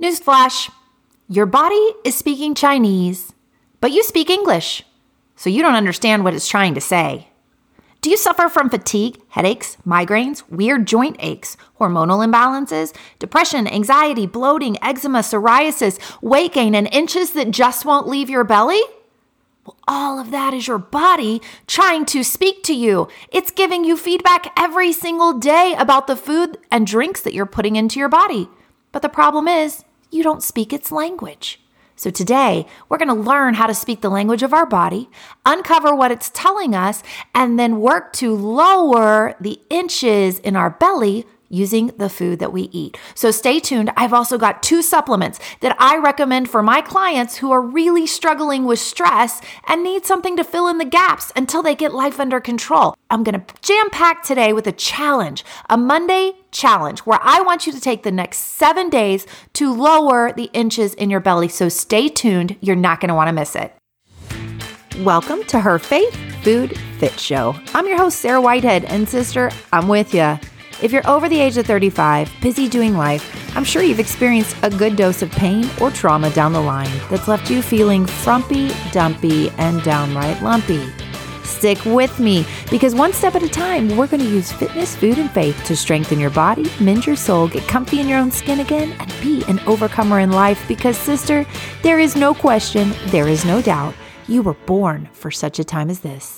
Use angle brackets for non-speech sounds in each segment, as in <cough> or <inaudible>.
Newsflash Your body is speaking Chinese, but you speak English, so you don't understand what it's trying to say. Do you suffer from fatigue, headaches, migraines, weird joint aches, hormonal imbalances, depression, anxiety, bloating, eczema, psoriasis, weight gain, and inches that just won't leave your belly? Well, all of that is your body trying to speak to you. It's giving you feedback every single day about the food and drinks that you're putting into your body. But the problem is, you don't speak its language. So today, we're going to learn how to speak the language of our body, uncover what it's telling us, and then work to lower the inches in our belly using the food that we eat. So stay tuned. I've also got two supplements that I recommend for my clients who are really struggling with stress and need something to fill in the gaps until they get life under control. I'm going to jam pack today with a challenge, a Monday challenge where I want you to take the next seven days to lower the inches in your belly. So stay tuned. You're not going to want to miss it. Welcome to her Faith Food Fit Show. I'm your host, Sarah Whitehead, and sister, I'm with you. If you're over the age of 35, busy doing life, I'm sure you've experienced a good dose of pain or trauma down the line that's left you feeling frumpy, dumpy, and downright lumpy. Stick with me because one step at a time, we're going to use fitness, food, and faith to strengthen your body, mend your soul, get comfy in your own skin again, and be an overcomer in life. Because, sister, there is no question, there is no doubt, you were born for such a time as this.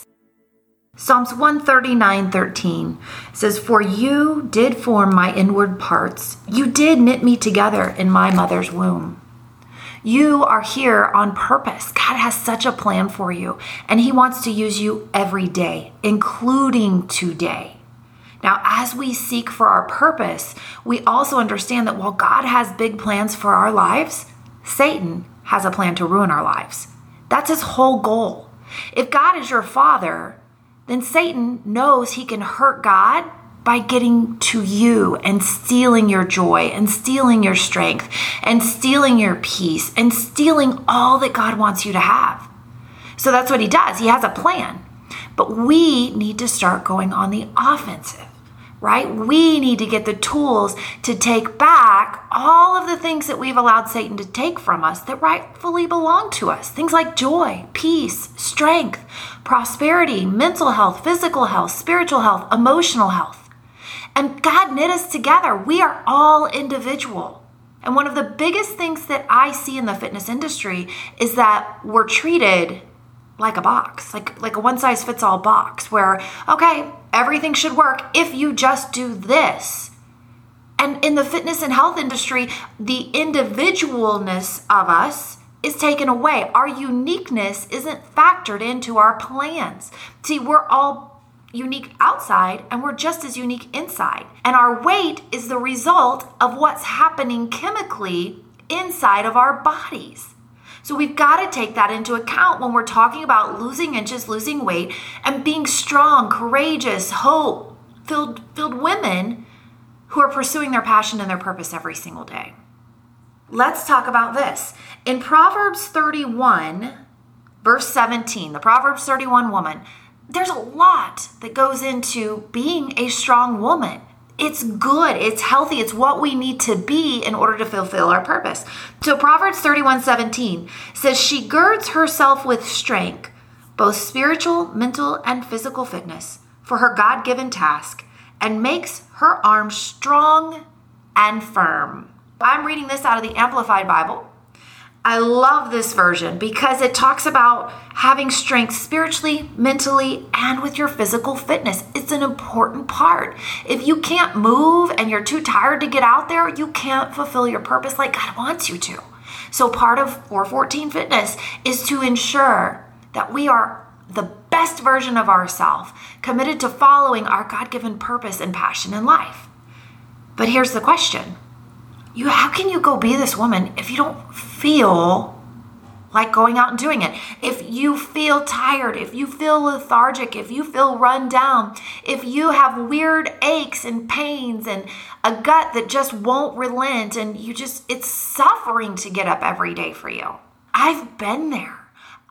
Psalms 139:13 says, "For you did form my inward parts. You did knit me together in my mother's womb." You are here on purpose. God has such a plan for you, and He wants to use you every day, including today. Now, as we seek for our purpose, we also understand that while God has big plans for our lives, Satan has a plan to ruin our lives. That's his whole goal. If God is your father, then Satan knows he can hurt God by getting to you and stealing your joy and stealing your strength and stealing your peace and stealing all that God wants you to have. So that's what he does. He has a plan. But we need to start going on the offensive right? We need to get the tools to take back all of the things that we've allowed Satan to take from us that rightfully belong to us. Things like joy, peace, strength, prosperity, mental health, physical health, spiritual health, emotional health. And God knit us together. We are all individual. And one of the biggest things that I see in the fitness industry is that we're treated like a box, like like a one size fits all box where okay, everything should work if you just do this. And in the fitness and health industry, the individualness of us is taken away. Our uniqueness isn't factored into our plans. See, we're all unique outside and we're just as unique inside. And our weight is the result of what's happening chemically inside of our bodies. So we've got to take that into account when we're talking about losing inches, losing weight, and being strong, courageous, hope filled, filled women who are pursuing their passion and their purpose every single day. Let's talk about this. In Proverbs 31, verse 17, the Proverbs 31 woman, there's a lot that goes into being a strong woman. It's good, it's healthy, it's what we need to be in order to fulfill our purpose. So Proverbs 31 17 says, She girds herself with strength, both spiritual, mental, and physical fitness, for her God given task, and makes her arms strong and firm. I'm reading this out of the Amplified Bible. I love this version because it talks about having strength spiritually, mentally, and with your physical fitness. It's an important part. If you can't move and you're too tired to get out there, you can't fulfill your purpose like God wants you to. So, part of 414 Fitness is to ensure that we are the best version of ourselves, committed to following our God given purpose and passion in life. But here's the question you how can you go be this woman if you don't feel like going out and doing it. If you feel tired, if you feel lethargic, if you feel run down, if you have weird aches and pains and a gut that just won't relent and you just, it's suffering to get up every day for you. I've been there.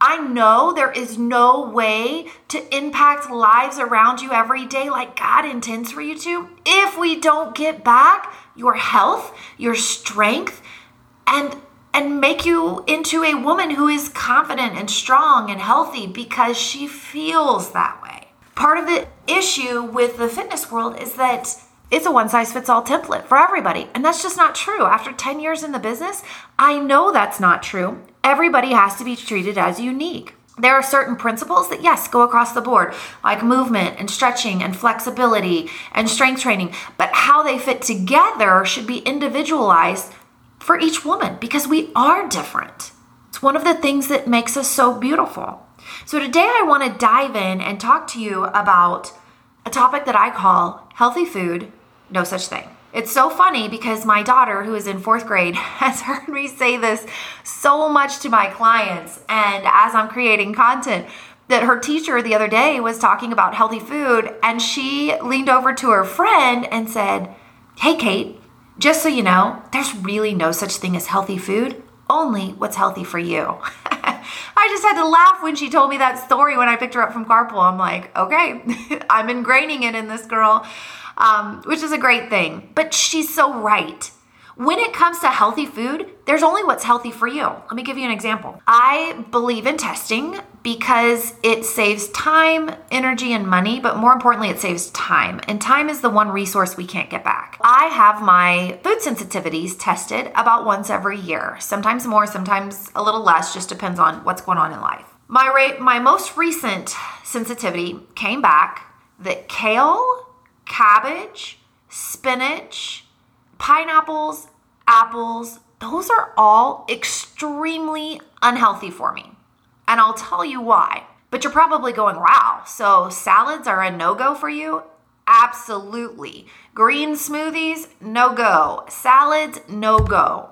I know there is no way to impact lives around you every day like God intends for you to if we don't get back your health, your strength, and and make you into a woman who is confident and strong and healthy because she feels that way. Part of the issue with the fitness world is that it's a one size fits all template for everybody. And that's just not true. After 10 years in the business, I know that's not true. Everybody has to be treated as unique. There are certain principles that, yes, go across the board, like movement and stretching and flexibility and strength training, but how they fit together should be individualized for each woman because we are different. It's one of the things that makes us so beautiful. So, today I want to dive in and talk to you about a topic that I call healthy food, no such thing. It's so funny because my daughter, who is in fourth grade, <laughs> has heard me say this so much to my clients. And as I'm creating content, that her teacher the other day was talking about healthy food, and she leaned over to her friend and said, Hey, Kate, just so you know, there's really no such thing as healthy food, only what's healthy for you. <laughs> I just had to laugh when she told me that story when I picked her up from carpool. I'm like, okay, <laughs> I'm ingraining it in this girl um, which is a great thing. But she's so right. When it comes to healthy food, there's only what's healthy for you. Let me give you an example. I believe in testing because it saves time, energy, and money, but more importantly, it saves time. And time is the one resource we can't get back. I have my food sensitivities tested about once every year, sometimes more, sometimes a little less, just depends on what's going on in life. My rate, my most recent sensitivity came back that kale cabbage, spinach, pineapples, apples, those are all extremely unhealthy for me. And I'll tell you why. But you're probably going, wow, so salads are a no go for you? Absolutely. Green smoothies, no go. Salads, no go.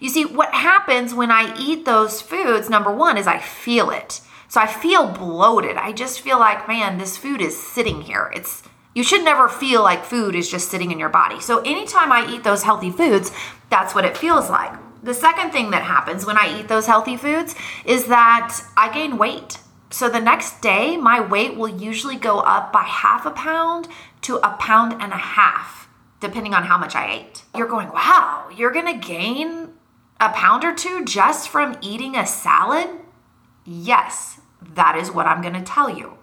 You see, what happens when I eat those foods, number one, is I feel it. So I feel bloated. I just feel like, man, this food is sitting here. It's you should never feel like food is just sitting in your body. So anytime I eat those healthy foods, that's what it feels like. The second thing that happens when I eat those healthy foods is that I gain weight. So the next day, my weight will usually go up by half a pound to a pound and a half, depending on how much I ate. You're going, wow, you're gonna gain a pound or two just from eating a salad? Yes, that is what I'm gonna tell you.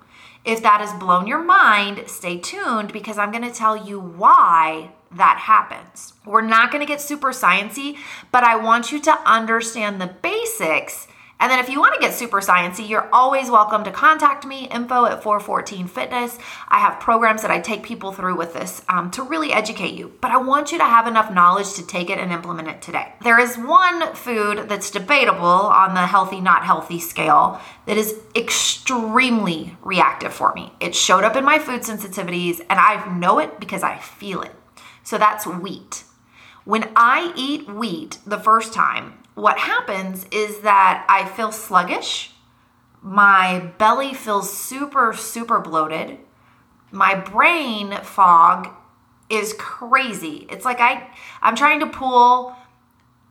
If that has blown your mind, stay tuned because I'm going to tell you why that happens. We're not going to get super sciency, but I want you to understand the basics and then if you want to get super sciencey, you're always welcome to contact me, info at 414 Fitness. I have programs that I take people through with this um, to really educate you, but I want you to have enough knowledge to take it and implement it today. There is one food that's debatable on the healthy, not healthy scale that is extremely reactive for me. It showed up in my food sensitivities, and I know it because I feel it. So that's wheat. When I eat wheat the first time, what happens is that I feel sluggish. My belly feels super, super bloated. My brain fog is crazy. It's like I, I'm trying to pull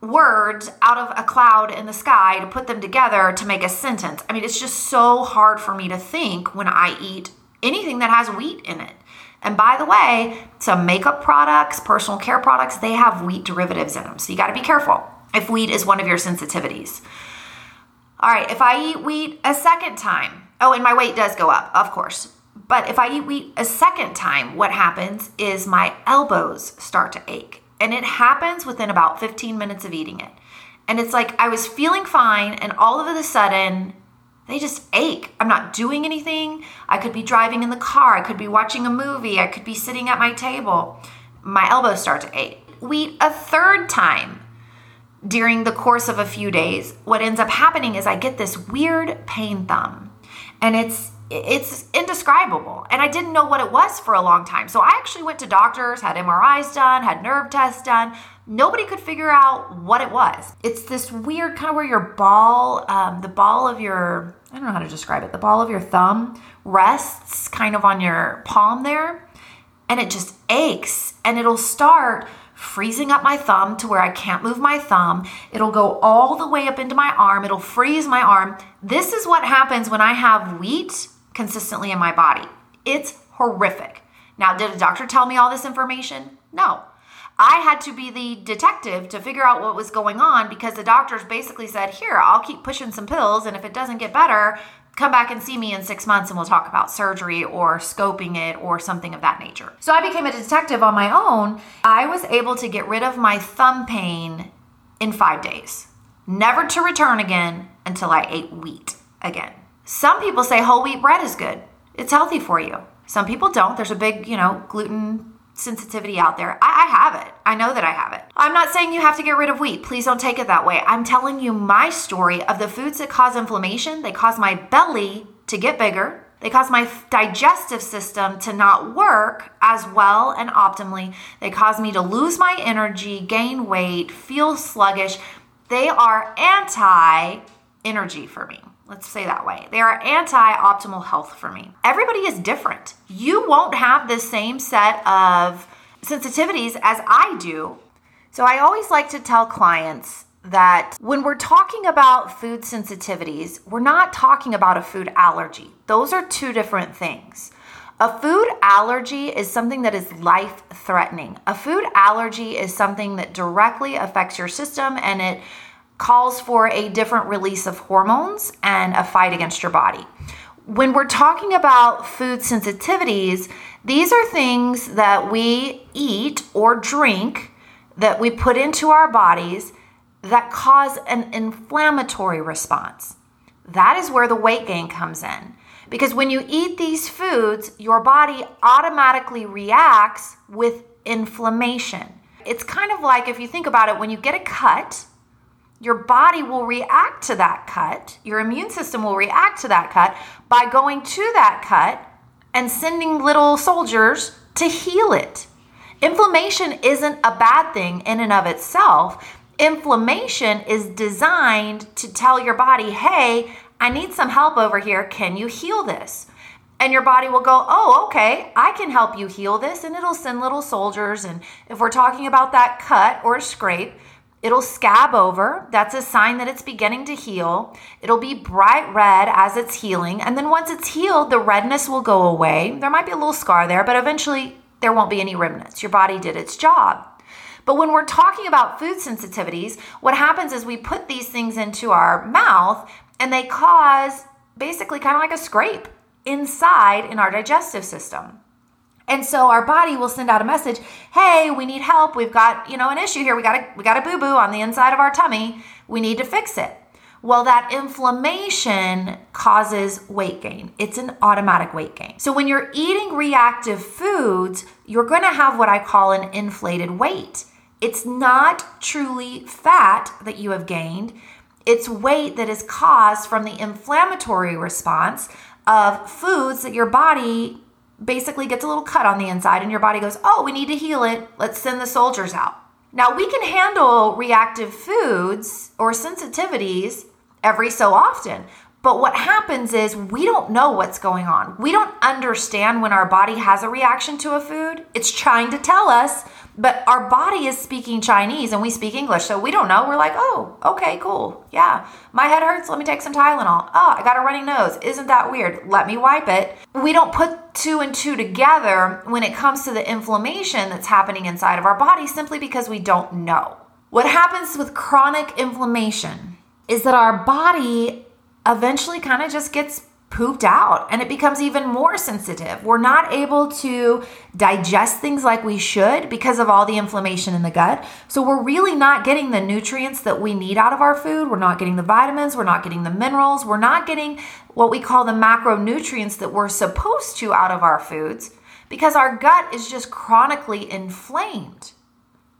words out of a cloud in the sky to put them together to make a sentence. I mean, it's just so hard for me to think when I eat anything that has wheat in it. And by the way, some makeup products, personal care products, they have wheat derivatives in them. So you got to be careful if wheat is one of your sensitivities. All right, if I eat wheat a second time, oh, and my weight does go up, of course. But if I eat wheat a second time, what happens is my elbows start to ache. And it happens within about 15 minutes of eating it. And it's like I was feeling fine, and all of a sudden, they just ache. I'm not doing anything. I could be driving in the car. I could be watching a movie. I could be sitting at my table. My elbows start to ache. Wheat a third time during the course of a few days, what ends up happening is I get this weird pain thumb. And it's it's indescribable. And I didn't know what it was for a long time. So I actually went to doctors, had MRIs done, had nerve tests done. Nobody could figure out what it was. It's this weird kind of where your ball, um, the ball of your, I don't know how to describe it, the ball of your thumb rests kind of on your palm there. And it just aches. And it'll start freezing up my thumb to where I can't move my thumb. It'll go all the way up into my arm. It'll freeze my arm. This is what happens when I have wheat consistently in my body. It's horrific. Now, did a doctor tell me all this information? No. I had to be the detective to figure out what was going on because the doctors basically said, Here, I'll keep pushing some pills, and if it doesn't get better, come back and see me in six months and we'll talk about surgery or scoping it or something of that nature. So I became a detective on my own. I was able to get rid of my thumb pain in five days, never to return again until I ate wheat again. Some people say whole wheat bread is good, it's healthy for you. Some people don't. There's a big, you know, gluten sensitivity out there. I, I, have it. I know that I have it. I'm not saying you have to get rid of wheat. Please don't take it that way. I'm telling you my story of the foods that cause inflammation. They cause my belly to get bigger. They cause my digestive system to not work as well and optimally. They cause me to lose my energy, gain weight, feel sluggish. They are anti energy for me. Let's say that way. They are anti optimal health for me. Everybody is different. You won't have the same set of sensitivities as I do. So I always like to tell clients that when we're talking about food sensitivities, we're not talking about a food allergy. Those are two different things. A food allergy is something that is life threatening. A food allergy is something that directly affects your system and it calls for a different release of hormones and a fight against your body. When we're talking about food sensitivities, these are things that we eat or drink that we put into our bodies that cause an inflammatory response. That is where the weight gain comes in. Because when you eat these foods, your body automatically reacts with inflammation. It's kind of like if you think about it, when you get a cut, your body will react to that cut, your immune system will react to that cut by going to that cut and sending little soldiers to heal it. Inflammation isn't a bad thing in and of itself. Inflammation is designed to tell your body, hey, I need some help over here. Can you heal this? And your body will go, oh, okay, I can help you heal this. And it'll send little soldiers. And if we're talking about that cut or scrape, It'll scab over. That's a sign that it's beginning to heal. It'll be bright red as it's healing. And then once it's healed, the redness will go away. There might be a little scar there, but eventually there won't be any remnants. Your body did its job. But when we're talking about food sensitivities, what happens is we put these things into our mouth and they cause basically kind of like a scrape inside in our digestive system. And so our body will send out a message, "Hey, we need help. We've got, you know, an issue here. We got a we got a boo-boo on the inside of our tummy. We need to fix it." Well, that inflammation causes weight gain. It's an automatic weight gain. So when you're eating reactive foods, you're going to have what I call an inflated weight. It's not truly fat that you have gained. It's weight that is caused from the inflammatory response of foods that your body basically gets a little cut on the inside, and your body goes, Oh, we need to heal it. Let's send the soldiers out. Now, we can handle reactive foods or sensitivities every so often, but what happens is we don't know what's going on. We don't understand when our body has a reaction to a food. It's trying to tell us, but our body is speaking Chinese and we speak English. So we don't know. We're like, oh, okay, cool. Yeah. My head hurts. Let me take some Tylenol. Oh, I got a runny nose. Isn't that weird? Let me wipe it. We don't put two and two together when it comes to the inflammation that's happening inside of our body simply because we don't know. What happens with chronic inflammation is that our body eventually kind of just gets pooped out and it becomes even more sensitive. We're not able to digest things like we should because of all the inflammation in the gut. So we're really not getting the nutrients that we need out of our food. We're not getting the vitamins, we're not getting the minerals, we're not getting what we call the macronutrients that we're supposed to out of our foods because our gut is just chronically inflamed.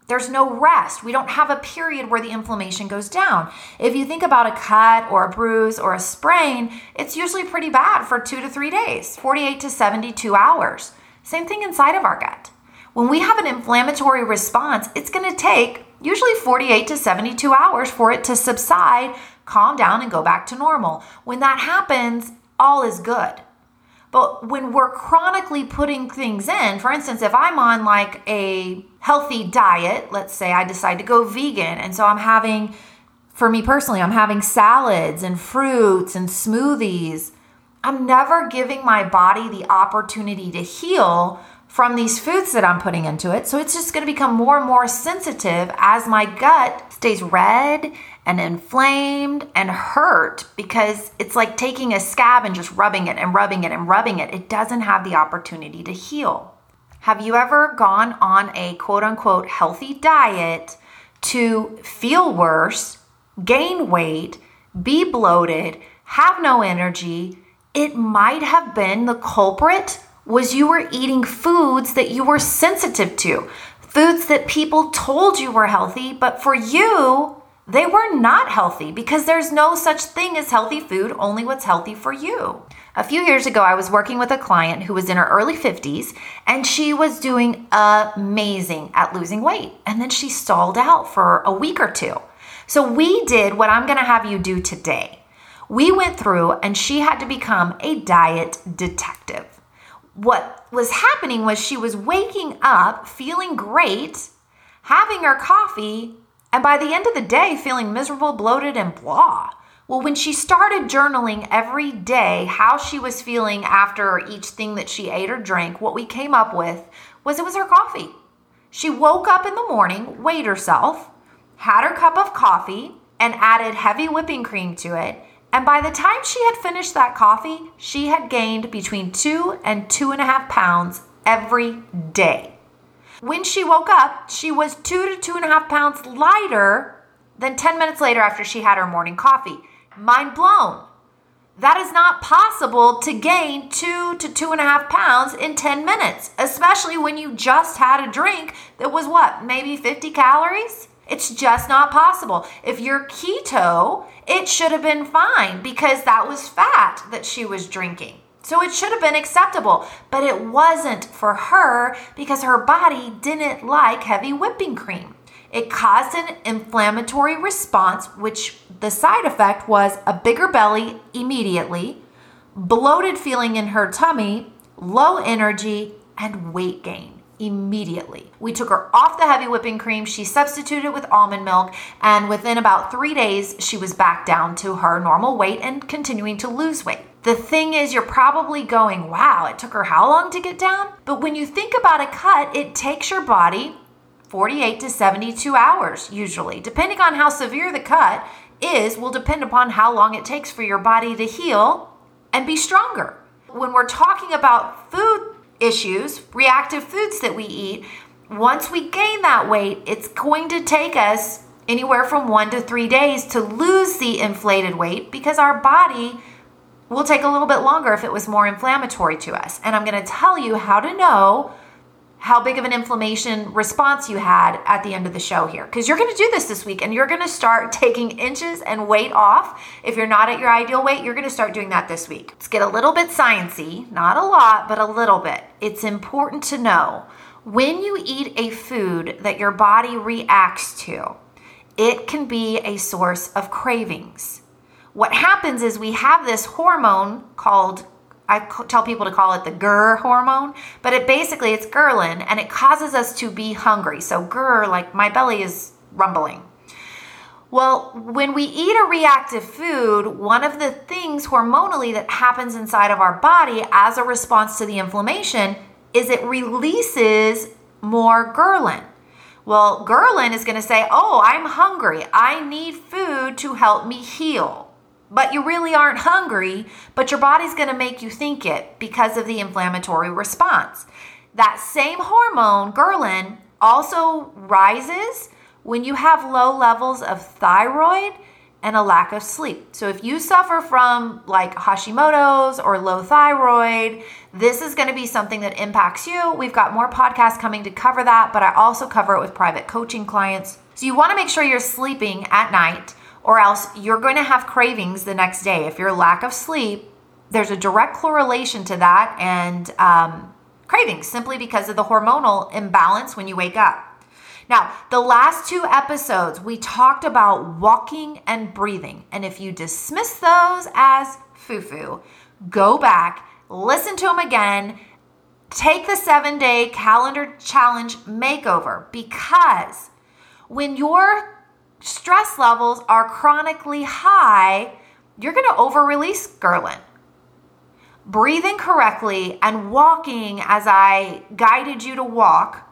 There's no rest. We don't have a period where the inflammation goes down. If you think about a cut or a bruise or a sprain, it's usually pretty bad for two to three days, 48 to 72 hours. Same thing inside of our gut. When we have an inflammatory response, it's going to take usually 48 to 72 hours for it to subside, calm down, and go back to normal. When that happens, all is good. But when we're chronically putting things in, for instance, if I'm on like a healthy diet, let's say I decide to go vegan, and so I'm having, for me personally, I'm having salads and fruits and smoothies. I'm never giving my body the opportunity to heal from these foods that I'm putting into it. So it's just going to become more and more sensitive as my gut stays red and inflamed and hurt because it's like taking a scab and just rubbing it and rubbing it and rubbing it. It doesn't have the opportunity to heal. Have you ever gone on a quote unquote healthy diet to feel worse, gain weight, be bloated, have no energy? It might have been the culprit was you were eating foods that you were sensitive to, foods that people told you were healthy, but for you, they were not healthy because there's no such thing as healthy food, only what's healthy for you. A few years ago, I was working with a client who was in her early 50s and she was doing amazing at losing weight. And then she stalled out for a week or two. So we did what I'm gonna have you do today. We went through and she had to become a diet detective what was happening was she was waking up feeling great, having her coffee, and by the end of the day, feeling miserable, bloated, and blah. Well, when she started journaling every day how she was feeling after each thing that she ate or drank, what we came up with was it was her coffee. She woke up in the morning, weighed herself, had her cup of coffee, and added heavy whipping cream to it, and by the time she had finished that coffee, she had gained between two and two and a half pounds every day. When she woke up, she was two to two and a half pounds lighter than 10 minutes later after she had her morning coffee. Mind blown. That is not possible to gain two to two and a half pounds in 10 minutes, especially when you just had a drink that was what, maybe 50 calories? It's just not possible. If you're keto, it should have been fine because that was fat that she was drinking. So it should have been acceptable, but it wasn't for her because her body didn't like heavy whipping cream. It caused an inflammatory response, which the side effect was a bigger belly immediately, bloated feeling in her tummy, low energy, and weight gain immediately. We took her off the heavy whipping cream. She substituted with almond milk, and within about three days, she was back down to her normal weight and continuing to lose weight. The thing is, you're probably going, wow, it took her how long to get down? But when you think about a cut, it takes your body 48 to 72 hours, usually. Depending on how severe the cut is, will depend upon how long it takes for your body to heal and be stronger. When we're talking about food issues, reactive foods that we eat, once we gain that weight, it's going to take us anywhere from one to three days to lose the inflated weight because our body will take a little bit longer if it was more inflammatory to us. And I'm going to tell you how to know how big of an inflammation response you had at the end of the show here. Because you're going to do this this week and you're going to start <laughs> taking inches and weight off. If you're not at your ideal weight, you're going to start doing that this week. Let's get a little bit sciency, not a lot, but a little bit. It's important to know when you eat a food that your body reacts to, it can be a source of cravings. What happens is we have this hormone called I tell people to call it the GER hormone, but it basically it's ghrelin and it causes us to be hungry. So GER, like my belly is rumbling. Well, when we eat a reactive food, one of the things hormonally that happens inside of our body as a response to the inflammation is it releases more ghrelin. Well, ghrelin is going to say, "Oh, I'm hungry. I need food to help me heal." But you really aren't hungry, but your body's going to make you think it because of the inflammatory response. That same hormone, ghrelin, also rises when you have low levels of thyroid and a lack of sleep. So if you suffer from like Hashimoto's or low thyroid, this is going to be something that impacts you. We've got more podcasts coming to cover that, but I also cover it with private coaching clients. So you want to make sure you're sleeping at night or else you're going to have cravings the next day. If your lack of sleep, there's a direct correlation to that and um, cravings simply because of the hormonal imbalance when you wake up. Now, the last two episodes, we talked about walking and breathing. And if you dismiss those as foo foo, go back, listen to them again, take the seven day calendar challenge makeover because when you're stress levels are chronically high, you're going to over release ghrelin. breathing correctly and walking as I guided you to walk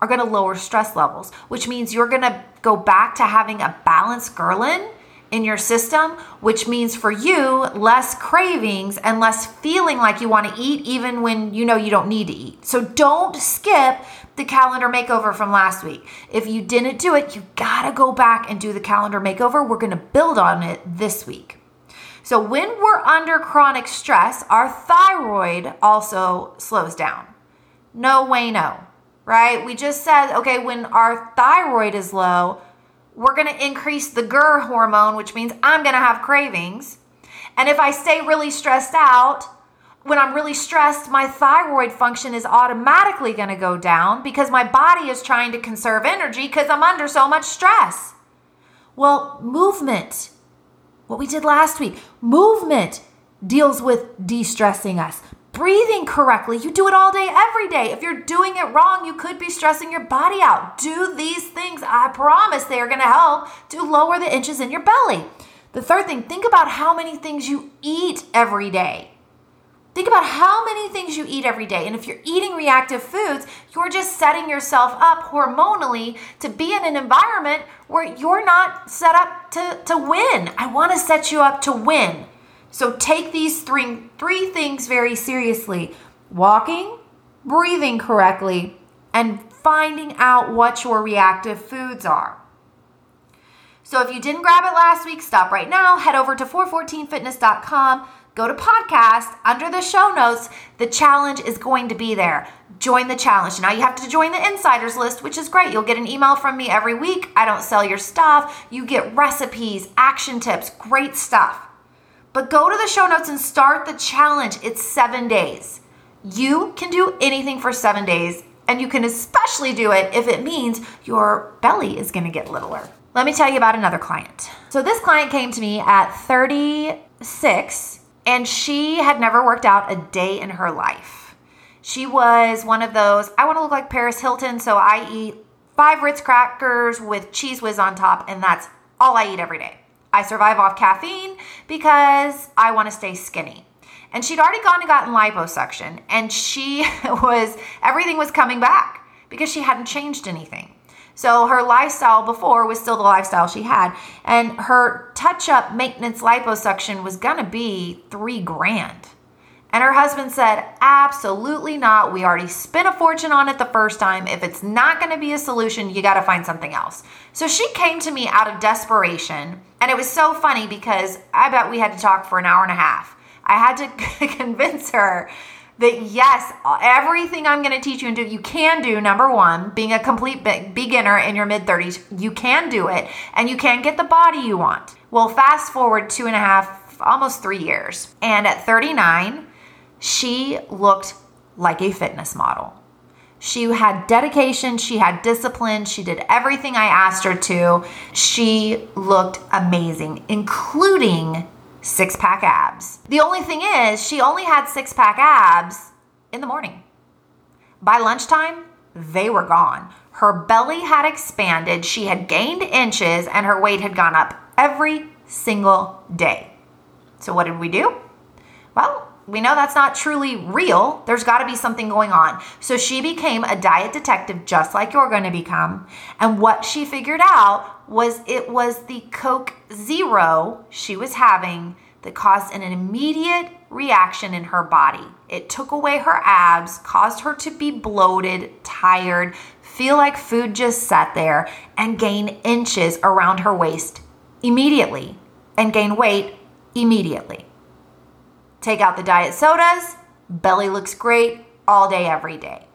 are going to lower stress levels, which means you're going to go back to having a balanced ghrelin in your system, which means for you, less cravings and less feeling like you want to eat even when you know you don't need to eat. So don't skip the calendar makeover from last week. If you didn't do it, you got to go back and do the calendar makeover. We're to build on it this week. So, when we're under chronic stress, our thyroid also slows down. No way, no, right? We just said, okay, when our thyroid is low, we're to increase the GER hormone, which means I'm to have cravings. And if I stay really stressed out, when I'm really stressed, my thyroid function is automatically going to go down because my body is trying to conserve energy because I'm under so much stress. Well, movement, what we did last week, movement deals with de stressing us. Breathing correctly, you do it all day, every day. If you're doing it wrong, you could be stressing your body out. Do these things. I promise they are going to help to lower the inches in your belly. The third thing, think about how many things you eat every day. Think about how many things you eat every day. And if you're eating reactive foods, you're just setting yourself up hormonally to be in an environment where you're not set up to, to win. I want to set you up to win. So take these three, three things very seriously walking, breathing correctly, and finding out what your reactive foods are. So if you didn't grab it last week, stop right now. Head over to 414fitness.com go to podcast under the show notes the challenge is going to be there. Join the challenge. Now you have to join the insiders list which is great. You'll get an email from me every week. I don't sell your stuff. You get recipes action tips great stuff. But go to the show notes and start the challenge. It's seven days. You can do anything for seven days and you can especially do it if it means your belly is going to get littler. Let me tell you about another client. So this client came to me at 36 and she had never worked out a day in her life. She was one of those, I want to look like Paris Hilton, so I eat five Ritz crackers with Cheez Whiz on top, and that's all I eat every day. I survive off caffeine because I want to stay skinny. And she'd already gone and gotten liposuction, and she <laughs> was, everything was coming back because she hadn't changed anything. So her lifestyle before was still the lifestyle she had. And her touch up maintenance liposuction was going to be three grand. And her husband said, Absolutely not. We already spent a fortune on it the first time. If it's not going to be a solution, you got to find something else. So she came to me out of desperation. And it was so funny because I bet we had to talk for an hour and a half. I had to <laughs> convince her that yes, everything I'm going to teach you and do, you can do. Number one, being a complete beginner in your mid 30s, you can do it and you can get the body you want. Well, fast forward two and a half, almost three years. And at 39, she looked like a fitness model. She had dedication, she had discipline, she did everything I asked her to. She looked amazing, including six pack abs. The only thing is, she only had six pack abs in the morning. By lunchtime, they were gone. Her belly had expanded, she had gained inches, and her weight had gone up every single day. So, what did we do? Well, we know that's not truly real. There's got to be something going on. So she became a diet detective, just like you're going to become. And what she figured out was it was the Coke Zero she was having that caused an immediate reaction in her body. It took away her abs, caused her to be bloated, tired, feel like food just sat there, and gain inches around her waist immediately, and gain weight immediately. Take out the diet sodas, belly looks great all day, every day.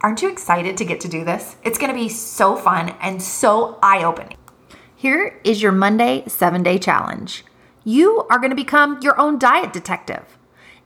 Aren't you excited to get to do this? It's gonna be so fun and so eye opening. Here is your Monday seven day challenge. You are gonna become your own diet detective.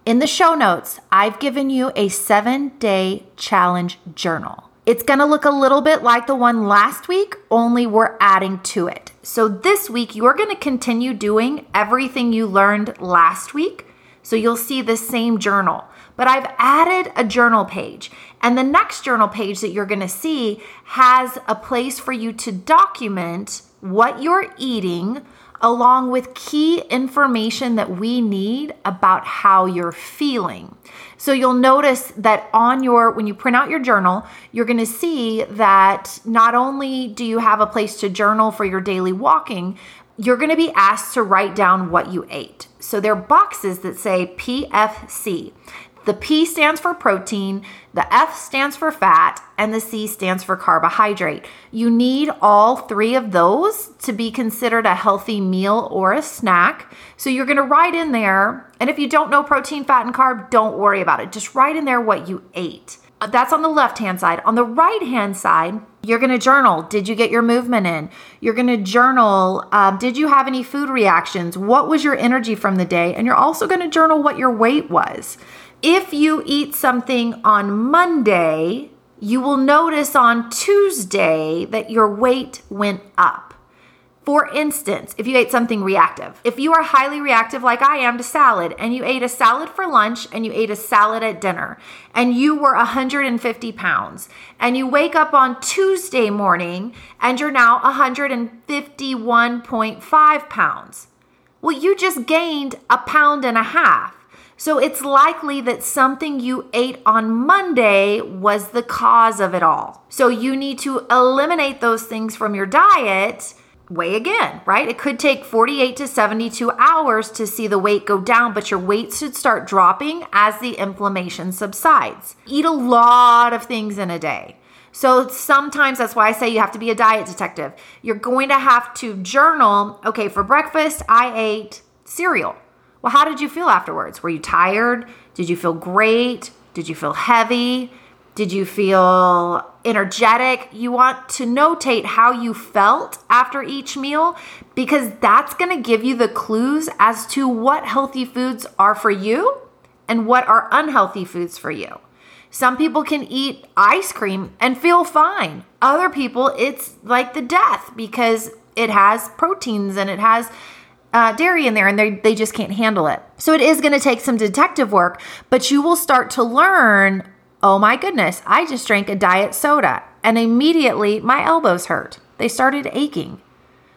In the show notes, I've given you a seven day challenge journal. It's gonna look a little bit like the one last week, only we're adding to it. So this week, you're gonna continue doing everything you learned last week so you'll see the same journal. But I've added a journal page. And the next journal page that you're going to see has a place for you to document what you're eating along with key information that we need about how you're feeling. So you'll notice that on your when you print out your journal, you're going to see that not only do you have a place to journal for your daily walking, you're going to be asked to write down what you ate. So there are boxes that say PFC. The P stands for protein, the F stands for fat, and the C stands for carbohydrate. You need all three of those to be considered a healthy meal or a snack. So you're to write in there, and if you don't know protein, fat, and carb, don't worry about it. Just write in there what you ate. That's on the left hand side. On the right hand side, you're going to journal. Did you get your movement in? You're going to journal. Uh, did you have any food reactions? What was your energy from the day? And you're also going to journal what your weight was. If you eat something on Monday, you will notice on Tuesday that your weight went up. For instance, if you ate something reactive, if you are highly reactive like I am to salad and you ate a salad for lunch and you ate a salad at dinner and you were 150 pounds and you wake up on Tuesday morning and you're now 151.5 pounds, well, you just gained a pound and a half. So it's likely that something you ate on Monday was the cause of it all. So you need to eliminate those things from your diet weigh again, right? It could take 48 to 72 hours to see the weight go down, but your weight should start dropping as the inflammation subsides. Eat a lot of things in a day. So sometimes that's why I say you have to be a diet detective. You're going to have to journal, okay, for breakfast, I ate cereal. Well, how did you feel afterwards? Were you tired? Did you feel great? Did you feel heavy? Did you feel energetic? You want to notate how you felt after each meal because that's going to give you the clues as to what healthy foods are for you and what are unhealthy foods for you. Some people can eat ice cream and feel fine. Other people, it's like the death because it has proteins and it has uh, dairy in there and they, they just can't handle it. So it is going to take some detective work, but you will start to learn Oh my goodness, I just drank a diet soda and immediately my elbows hurt. They started aching.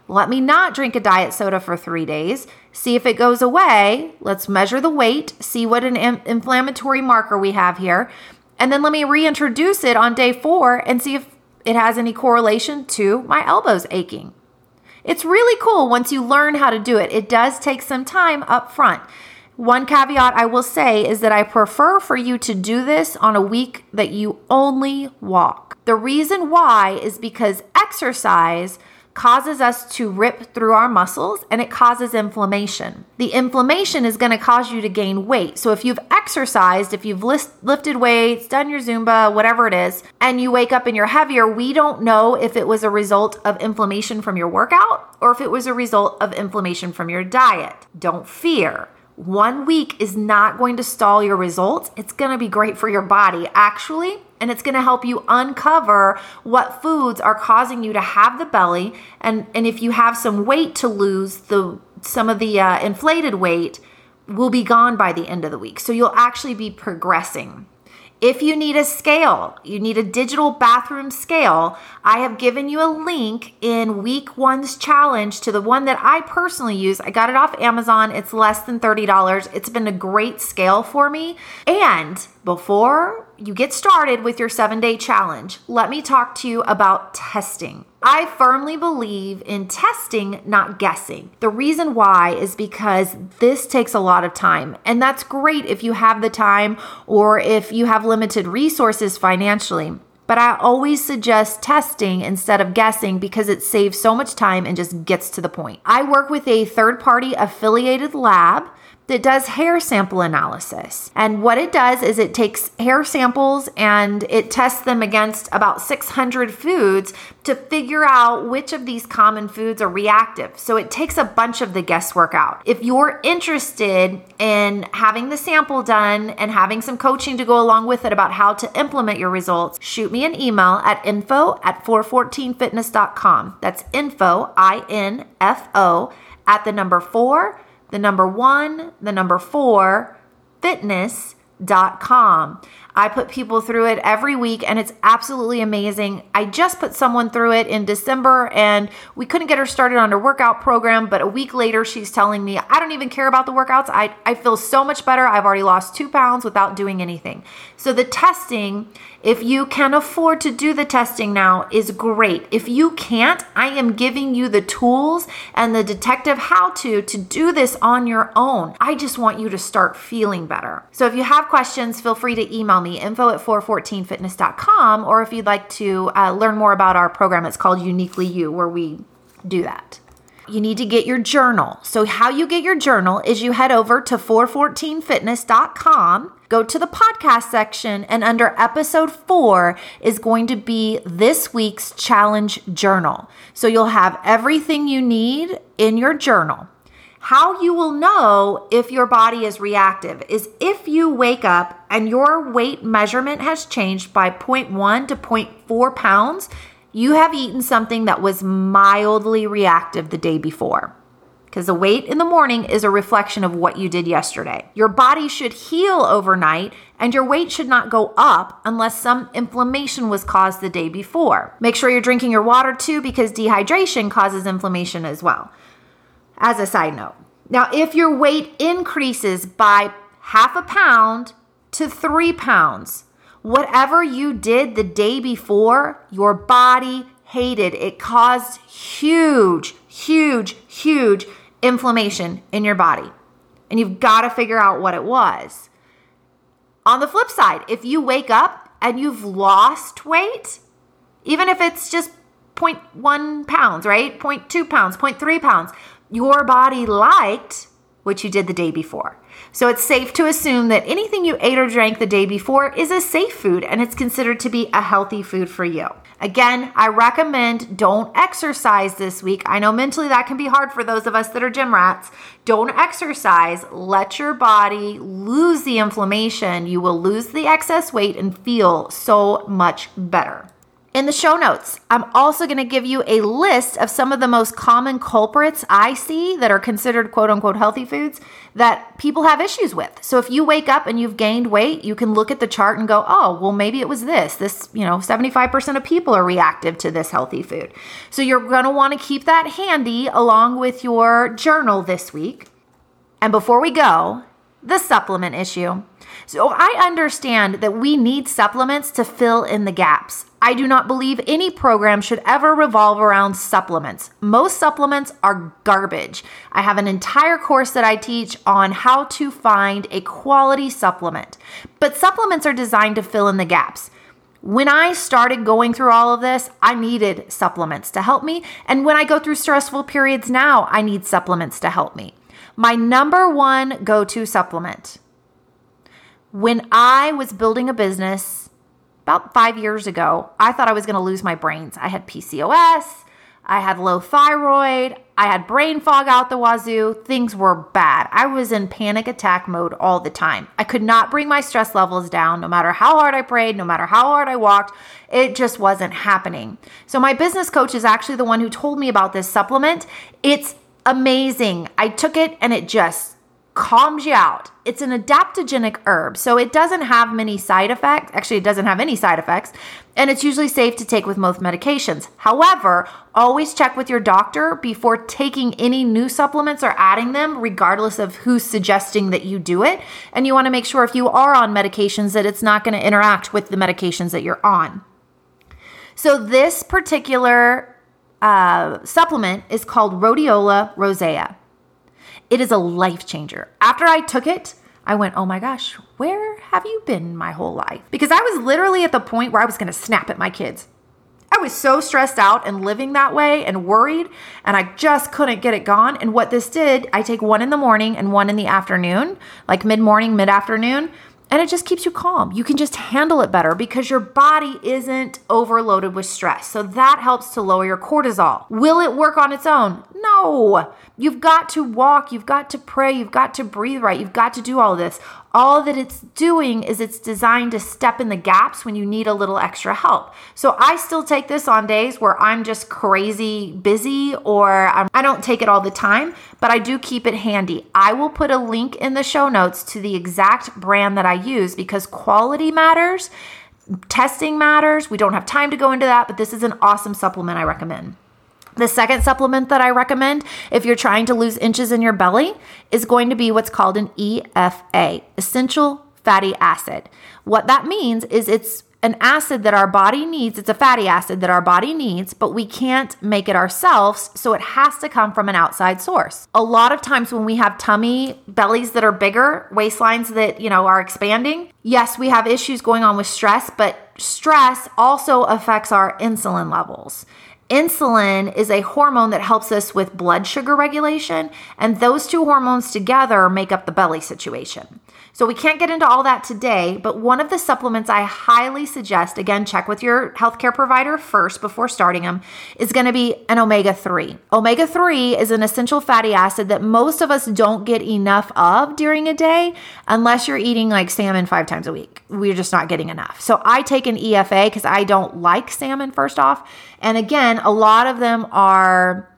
Let me not drink a diet soda for three days, see if it goes away. Let's measure the weight, see what an inflammatory marker we have here, and then let me reintroduce it on day four and see if it has any correlation to my elbows aching. It's really cool once you learn how to do it. It does take some time up front. One caveat I will say is that I prefer for you to do this on a week that you only walk. The reason why is because exercise causes us to rip through our muscles and it causes inflammation. The inflammation is going to cause you to gain weight. So if you've exercised, if you've list, lifted weights, done your Zumba, whatever it is, and you wake up and you're heavier, we don't know if it was a result of inflammation from your workout or if it was a result of inflammation from your diet. Don't fear. One week is not going to stall your results. It's going to be great for your body, actually, and it's going to help you uncover what foods are causing you to have the belly. And, and if you have some weight to lose, the some of the uh, inflated weight will be gone by the end of the week. So you'll actually be progressing. If you need a scale, you need a digital bathroom scale, I have given you a link in week one's challenge to the one that I personally use. I got it off Amazon. It's less than $30. It's been a great scale for me. And before you get started with your seven day challenge, let me talk to you about testing. I firmly believe in testing, not guessing. The reason why is because this takes a lot of time, and that's great if you have the time or if you have limited resources financially. But I always suggest testing instead of guessing because it saves so much time and just gets to the point. I work with a third party affiliated lab that does hair sample analysis. And what it does is it takes hair samples and it tests them against about 600 foods to figure out which of these common foods are reactive. So it takes a bunch of the guesswork out. If you're interested in having the sample done and having some coaching to go along with it about how to implement your results, shoot me an email at info at 414fitness.com. That's info, I N F O, at the number four the number one, the number four, fitness.com. I put people through it every week and it's absolutely amazing. I just put someone through it in December and we couldn't get her started on her workout program, but a week later she's telling me, I don't even care about the workouts. I, I feel so much better. I've already lost two pounds without doing anything. So the testing if you can afford to do the testing now, is great. If you can't, I am giving you the tools and the detective how to to do this on your own. I just want you to start feeling better. So if you have questions, feel free to email me info at 414fitness.com or if you'd like to uh, learn more about our program, it's called Uniquely You, where we do that you need to get your journal. So, how you get your journal is you head over to 414fitness.com, go to the podcast section, and under episode four is going to be this week's challenge journal. So, you'll have everything you need in your journal. How you will know if your body is reactive is if you wake up and your weight measurement has changed by 0.1 to 0.4 pounds you have eaten something that was mildly reactive the day before. Because the weight in the morning is a reflection of what you did yesterday. Your body should heal overnight, and your weight should not go up unless some inflammation was caused the day before. Make sure you're drinking your water too, because dehydration causes inflammation as well. As a side note. Now, if your weight increases by half a pound to three pounds, Whatever you did the day before, your body hated. It caused huge, huge, huge inflammation in your body. And you've got to figure out what it was. On the flip side, if you wake up and you've lost weight, even if it's just 0.1 pounds, right? 0.2 pounds, 0.3 pounds, your body liked what you did the day before. So it's safe to assume that anything you ate or drank the day before is a safe food and it's considered to be a healthy food for you. Again, I recommend don't exercise this week. I know mentally that can be hard for those of us that are gym rats. Don't exercise. Let your body lose the inflammation. You will lose the excess weight and feel so much better. In the show notes, I'm also going to give you a list of some of the most common culprits I see that are considered quote unquote healthy foods that people have issues with. So if you wake up and you've gained weight, you can look at the chart and go, oh, well, maybe it was this. This, you know, 75% of people are reactive to this healthy food. So you're going to want to keep that handy along with your journal this week. And before we go, the supplement issue. So I understand that we need supplements to fill in the gaps. I do not believe any program should ever revolve around supplements. Most supplements are garbage. I have an entire course that I teach on how to find a quality supplement. But supplements are designed to fill in the gaps. When I started going through all of this, I needed supplements to help me. And when I go through stressful periods now, I need supplements to help me. My number one go to supplement. When I was building a business, about five years ago, I thought I was going to lose my brains. I had PCOS, I had low thyroid, I had brain fog out the wazoo. Things were bad. I was in panic attack mode all the time. I could not bring my stress levels down no matter how hard I prayed, no matter how hard I walked. It just wasn't happening. So, my business coach is actually the one who told me about this supplement. It's amazing. I took it and it just calms you out. It's an adaptogenic herb, so it doesn't have many side effects. Actually, it doesn't have any side effects, and it's usually safe to take with most medications. However, always check with your doctor before taking any new supplements or adding them, regardless of who's suggesting that you do it. And you want to make sure if you are on medications that it's not going to interact with the medications that you're on. So, this particular uh, supplement is called Rhodiola rosea. It is a life changer. After I took it, I went, oh my gosh, where have you been my whole life? Because I was literally at the point where I was going to snap at my kids. I was so stressed out and living that way and worried, and I just couldn't get it gone. And what this did, I take one in the morning and one in the afternoon, like mid morning, mid afternoon and it just keeps you calm. You can just handle it better because your body isn't overloaded with stress. So that helps to lower your cortisol. Will it work on its own? No, you've got to walk, you've got to pray, you've got to breathe right, you've got to do all this. All that it's doing is it's designed to step in the gaps when you need a little extra help. So I still take this on days where I'm just crazy busy or I'm, I do not take it all the time, but I do keep it handy. I will put a link in the show notes to the exact brand that I use because quality matters. Testing matters. We don't have time to go into that, but this is an awesome supplement I recommend. The second supplement that I recommend if you're trying to lose inches in your belly is going to be what's called an EFA, essential fatty acid. What that means is it's an acid that our body needs. It's a fatty acid that our body needs, but we can't make it ourselves. So it has to come from an outside source. A lot of times when we have tummy bellies that are bigger, waistlines that, you know, are expanding, yes, we have issues going on with stress, but stress also affects our insulin levels. Insulin is a hormone that helps us with blood sugar regulation, and those two hormones together make up the belly situation. So we can't get into all that today, but one of the supplements I highly suggest, again, check with your healthcare provider first before starting them, is going to be an omega 3. Omega 3 is an essential fatty acid that most of us don't get enough of during a day unless you're eating like salmon five times a week. We're just not getting enough. So I take an EFA because I don't like salmon, first off. And again, a lot of them are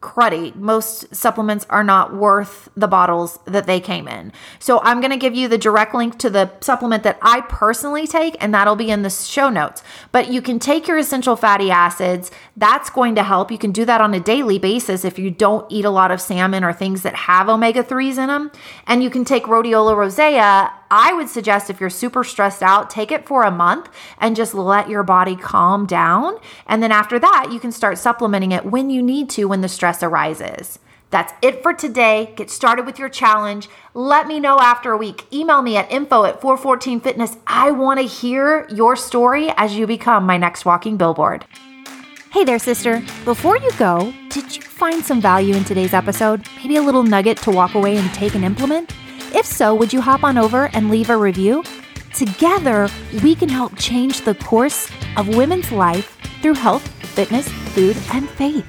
cruddy. Most supplements are not worth the bottles that they came in. So I'm going to give you the direct link to the supplement that I personally take, and that'll be in the show notes. But you can take your essential fatty acids. That's going to help. You can do that on a daily basis if you don't eat a lot of salmon or things that have omega 3s in them. And you can take rhodiola rosea I would suggest if you're super stressed out, take it for a month and just let your body calm down. And then after that, you can start supplementing it when you need to when the stress arises. That's it for today. Get started with your challenge. Let me know after a week. Email me at info at 414fitness. I want to hear your story as you become my next walking billboard. Hey there, sister. Before you go, did you find some value in today's episode? Maybe a little nugget to walk away and take and implement? If so, would you hop on over and leave a review? Together, we can help change the course of women's life through health, fitness, food, and faith.